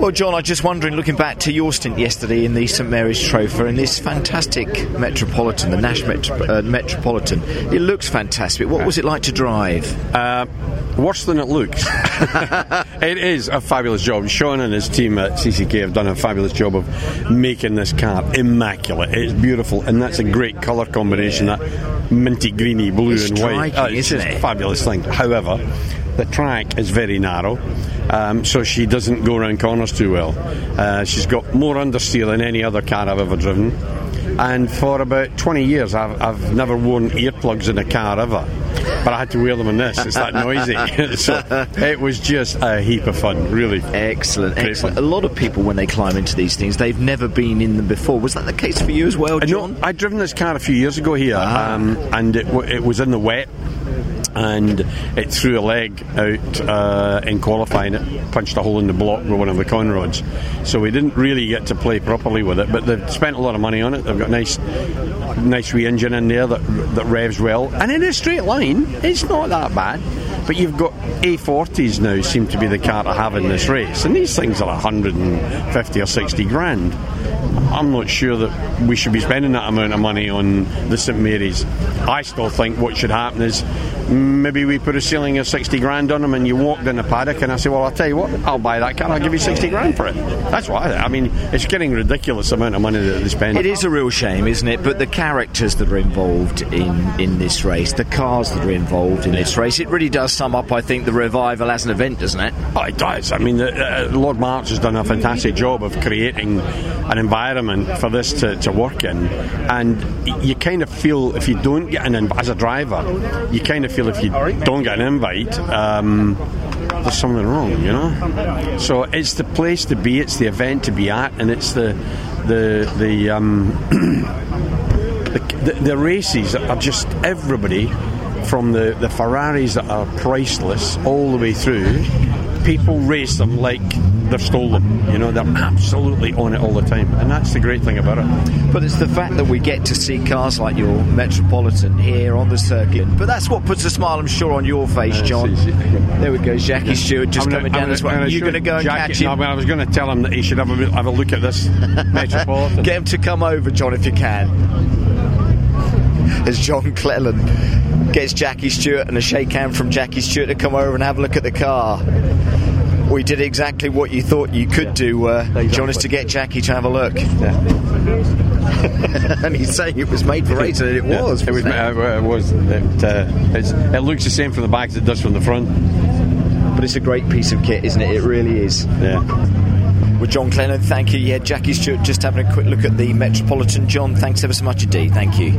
Well, John, I'm just wondering, looking back to your stint yesterday in the St Mary's Trophy and this fantastic Metropolitan, the Nash Metro- uh, Metropolitan, it looks fantastic. What was it like to drive? Uh, worse than it looks. it is a fabulous job. Sean and his team at CCK have done a fabulous job of making this car immaculate. It's beautiful, and that's a great colour combination. That minty greeny blue It's and white. striking, Uh, it's isn't it? a fabulous thing. However, the track is very narrow. Um, so she doesn't go around corners too well. Uh, she's got more understeer than any other car I've ever driven. And for about 20 years, I've, I've never worn earplugs in a car ever. But I had to wear them in this. It's that noisy. so it was just a heap of fun, really. Excellent, Great excellent. fun. A lot of people, when they climb into these things, they've never been in them before. Was that the case for you as well, Uh, John? No, I'd driven this car a few years ago here, Ah. um, and it, w- it was in the wet. And it threw a leg out uh, in qualifying. It punched a hole in the block with one of the conrods. So we didn't really get to play properly with it. But they've spent a lot of money on it. They've got a nice, nice wee engine in there that that revs well. And in a straight line, it's not that bad. But you've got A40s now seem to be the car to have in this race, and these things are 150 or 60 grand. I'm not sure that we should be spending that amount of money on the St Mary's. I still think what should happen is maybe we put a ceiling of 60 grand on them and you walk down the paddock and I say, well, I'll tell you what, I'll buy that car, I'll give you 60 grand for it. That's what I, I mean, it's getting ridiculous amount of money that they spend. It is a real shame, isn't it? But the characters that are involved in, in this race, the cars that are involved in this race, it really does sum up, I think, the revival as an event, doesn't it? Oh, it does. I mean, uh, Lord March has done a fantastic job of creating an environment for this to, to work in, and you kind of feel if you don't get an inv- as a driver, you kind of feel if you don't get an invite. Um, there's something wrong, you know. So it's the place to be, it's the event to be at, and it's the the the um, the, the, the races are just everybody from the, the Ferraris that are priceless all the way through. People race them like they've stolen. You know, they're absolutely on it all the time, and that's the great thing about it. But it's the fact that we get to see cars like your Metropolitan here on the circuit. But that's what puts a smile, I'm sure, on your face, John. There we go, Jackie Stewart just I'm coming gonna- down I'm as gonna- well. I'm You're going to go and Jackie- catch him. No, well, I was going to tell him that he should have a, have a look at this Metropolitan. Get him to come over, John, if you can. As John Cleland gets Jackie Stewart and a shake hand from Jackie Stewart to come over and have a look at the car. We did exactly what you thought you could do, uh, John, is to get Jackie to have a look. and he's saying it was made for racing, and it Yeah, was. It was. it? Uh, it was. It, uh, it's, it looks the same from the back as it does from the front. But it's a great piece of kit, isn't it? It really is. Yeah. With John Cleland, thank you. Yeah, Jackie Stewart just having a quick look at the Metropolitan. John, thanks ever so much indeed. Thank you.